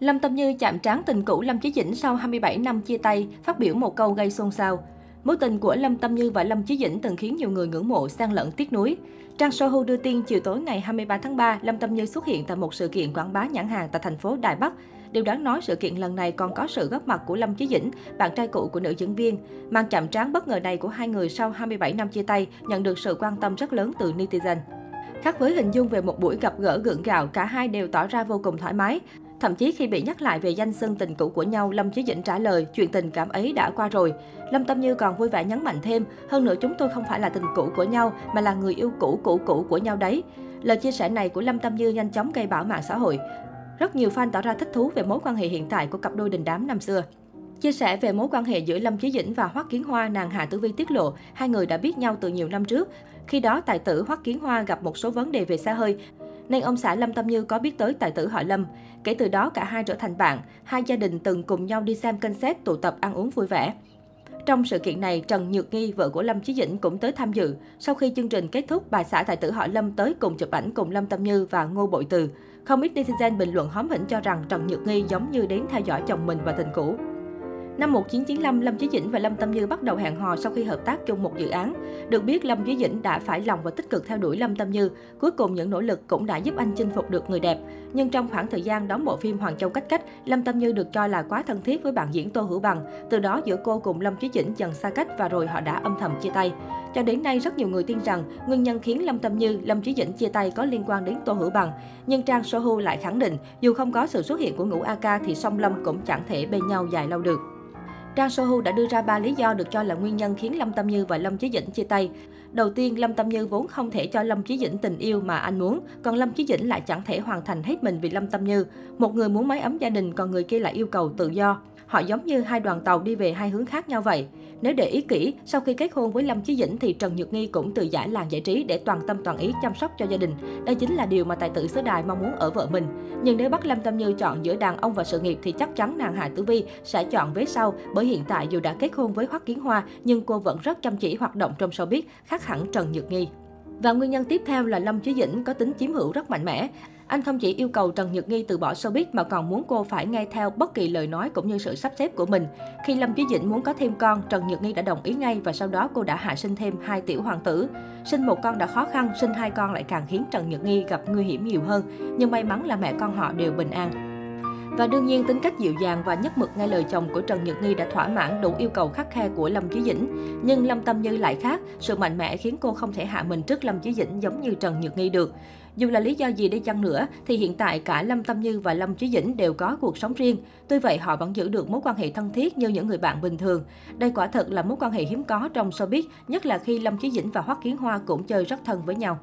Lâm Tâm Như chạm trán tình cũ Lâm Chí Dĩnh sau 27 năm chia tay, phát biểu một câu gây xôn xao. Mối tình của Lâm Tâm Như và Lâm Chí Dĩnh từng khiến nhiều người ngưỡng mộ sang lẫn tiếc nuối. Trang Sohu đưa tin chiều tối ngày 23 tháng 3, Lâm Tâm Như xuất hiện tại một sự kiện quảng bá nhãn hàng tại thành phố Đài Bắc. Điều đáng nói, sự kiện lần này còn có sự góp mặt của Lâm Chí Dĩnh, bạn trai cũ của nữ diễn viên. Màn chạm trán bất ngờ này của hai người sau 27 năm chia tay nhận được sự quan tâm rất lớn từ netizen. Khác với hình dung về một buổi gặp gỡ gượng gạo, cả hai đều tỏ ra vô cùng thoải mái. Thậm chí khi bị nhắc lại về danh xưng tình cũ của nhau, Lâm Chí Dĩnh trả lời chuyện tình cảm ấy đã qua rồi. Lâm Tâm Như còn vui vẻ nhấn mạnh thêm, hơn nữa chúng tôi không phải là tình cũ của nhau mà là người yêu cũ cũ cũ của nhau đấy. Lời chia sẻ này của Lâm Tâm Như nhanh chóng gây bão mạng xã hội. Rất nhiều fan tỏ ra thích thú về mối quan hệ hiện tại của cặp đôi đình đám năm xưa. Chia sẻ về mối quan hệ giữa Lâm Chí Dĩnh và Hoắc Kiến Hoa, nàng Hạ Tử Vi tiết lộ hai người đã biết nhau từ nhiều năm trước. Khi đó, tài tử Hoắc Kiến Hoa gặp một số vấn đề về xa hơi, nên ông xã Lâm Tâm Như có biết tới tài tử họ Lâm. Kể từ đó cả hai trở thành bạn, hai gia đình từng cùng nhau đi xem kênh xét tụ tập ăn uống vui vẻ. Trong sự kiện này, Trần Nhược Nghi, vợ của Lâm Chí Dĩnh cũng tới tham dự. Sau khi chương trình kết thúc, bà xã tài tử họ Lâm tới cùng chụp ảnh cùng Lâm Tâm Như và Ngô Bội Từ. Không ít netizen bình luận hóm hỉnh cho rằng Trần Nhược Nghi giống như đến theo dõi chồng mình và tình cũ. Năm 1995, Lâm Chí Dĩnh và Lâm Tâm Như bắt đầu hẹn hò sau khi hợp tác chung một dự án. Được biết, Lâm Chí Dĩnh đã phải lòng và tích cực theo đuổi Lâm Tâm Như. Cuối cùng, những nỗ lực cũng đã giúp anh chinh phục được người đẹp. Nhưng trong khoảng thời gian đóng bộ phim Hoàng Châu Cách Cách, Lâm Tâm Như được cho là quá thân thiết với bạn diễn Tô Hữu Bằng. Từ đó, giữa cô cùng Lâm Chí Dĩnh dần xa cách và rồi họ đã âm thầm chia tay. Cho đến nay, rất nhiều người tin rằng nguyên nhân khiến Lâm Tâm Như, Lâm Chí Dĩnh chia tay có liên quan đến Tô Hữu Bằng. Nhưng Trang Sohu lại khẳng định, dù không có sự xuất hiện của ngũ AK thì song Lâm cũng chẳng thể bên nhau dài lâu được. Trang Sohu đã đưa ra ba lý do được cho là nguyên nhân khiến Lâm Tâm Như và Lâm Chí Dĩnh chia tay. Đầu tiên, Lâm Tâm Như vốn không thể cho Lâm Chí Dĩnh tình yêu mà anh muốn, còn Lâm Chí Dĩnh lại chẳng thể hoàn thành hết mình vì Lâm Tâm Như. Một người muốn mái ấm gia đình, còn người kia lại yêu cầu tự do. Họ giống như hai đoàn tàu đi về hai hướng khác nhau vậy. Nếu để ý kỹ, sau khi kết hôn với Lâm Chí Dĩnh thì Trần Nhược Nghi cũng từ giải làng giải trí để toàn tâm toàn ý chăm sóc cho gia đình. Đây chính là điều mà tài tử xứ đài mong muốn ở vợ mình. Nhưng nếu bắt Lâm Tâm Như chọn giữa đàn ông và sự nghiệp thì chắc chắn nàng Hạ Tử Vi sẽ chọn vế sau bởi hiện tại dù đã kết hôn với Hoắc Kiến Hoa nhưng cô vẫn rất chăm chỉ hoạt động trong showbiz, khác hẳn Trần Nhược Nghi. Và nguyên nhân tiếp theo là Lâm Chí Dĩnh có tính chiếm hữu rất mạnh mẽ. Anh không chỉ yêu cầu Trần Nhật Nghi từ bỏ showbiz mà còn muốn cô phải nghe theo bất kỳ lời nói cũng như sự sắp xếp của mình. Khi Lâm Chí Dĩnh muốn có thêm con, Trần Nhật Nghi đã đồng ý ngay và sau đó cô đã hạ sinh thêm hai tiểu hoàng tử. Sinh một con đã khó khăn, sinh hai con lại càng khiến Trần Nhật Nghi gặp nguy hiểm nhiều hơn. Nhưng may mắn là mẹ con họ đều bình an. Và đương nhiên tính cách dịu dàng và nhất mực ngay lời chồng của Trần Nhật Nghi đã thỏa mãn đủ yêu cầu khắc khe của Lâm Chí Dĩnh. Nhưng Lâm Tâm Như lại khác, sự mạnh mẽ khiến cô không thể hạ mình trước Lâm Chí Dĩnh giống như Trần Nhật Nghi được. Dù là lý do gì đi chăng nữa, thì hiện tại cả Lâm Tâm Như và Lâm Chí Dĩnh đều có cuộc sống riêng. Tuy vậy, họ vẫn giữ được mối quan hệ thân thiết như những người bạn bình thường. Đây quả thật là mối quan hệ hiếm có trong showbiz, nhất là khi Lâm Chí Dĩnh và Hoắc Kiến Hoa cũng chơi rất thân với nhau.